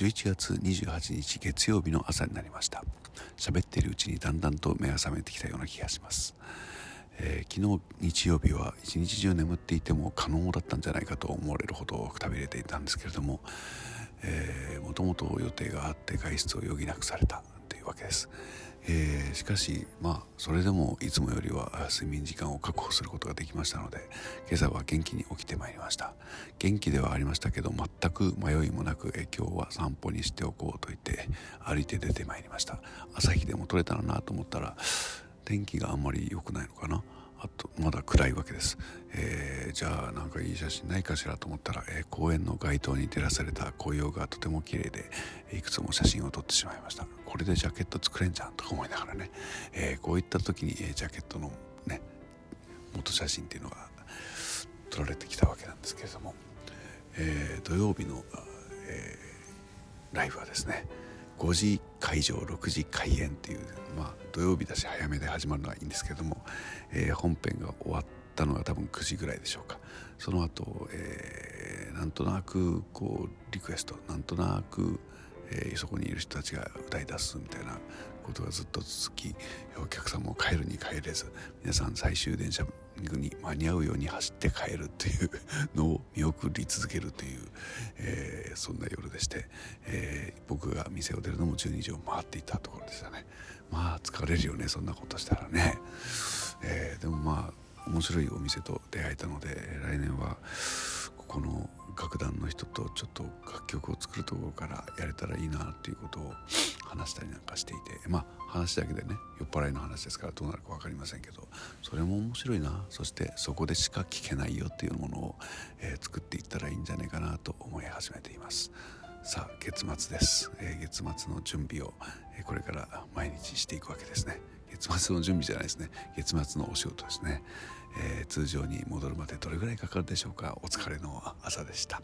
11月28日月曜日の朝になりました。喋っているうちにだんだんと目が覚めてきたような気がします、えー、昨日日曜日は一日中眠っていても可能だったんじゃないかと思われるほどくたびれていたんですけれどももともと予定があって外出を余儀なくされた。わけです。えー、しかしまあそれでもいつもよりは睡眠時間を確保することができましたので今朝は元気に起きてまいりました。元気ではありましたけど全く迷いもなく、えー、今日は散歩にしておこうと言って歩いて出てまいりました。朝日でも撮れたらなと思ったら天気があんまり良くないのかな。あとまだ暗いわけです、えー、じゃあなんかいい写真ないかしらと思ったら、えー、公園の街灯に照らされた紅葉がとても綺麗でいくつも写真を撮ってしまいました。これでジャケット作れんじゃんとか思いながらね、えー、こういった時に、えジャケットのね元写真っていうのが撮られてきたわけなんですけれども、え土曜日の、えライブはですね5時会場6時開演っていうまあ土曜日だし早めで始まるのはいいんですけども、えー、本編が終わったのが多分9時ぐらいでしょうか。その後、えー、なんとなくこうリクエストなんとなく、えー、そこにいる人たちが歌い出すみたいなことがずっと続きお客さんも帰るに帰れず皆さん最終電車に間に合うように走って帰るっていう のを見送り続けるという、えー、そんな夜でして、えー、僕が店を出るのも12時を回っていたところでしたね。まあ疲れるよねそんなことしたらね、えー、でもまあ面白いお店と出会えたので来年はここの楽団の人とちょっと楽曲を作るところからやれたらいいなっていうことを話したりなんかしていてまあ話だけでね酔っ払いの話ですからどうなるか分かりませんけどそれも面白いな。そしてそこでしか聞けないよっていうものを、えー、作っていったらいいんじゃないかなと思い始めています。さあ月末です、えー、月末の準備を、えー、これから毎日していくわけですね。月末の準備じゃないですね。月末のお仕事ですね、えー、通常に戻るまでどれぐらいかかるでしょうか。お疲れの朝でした。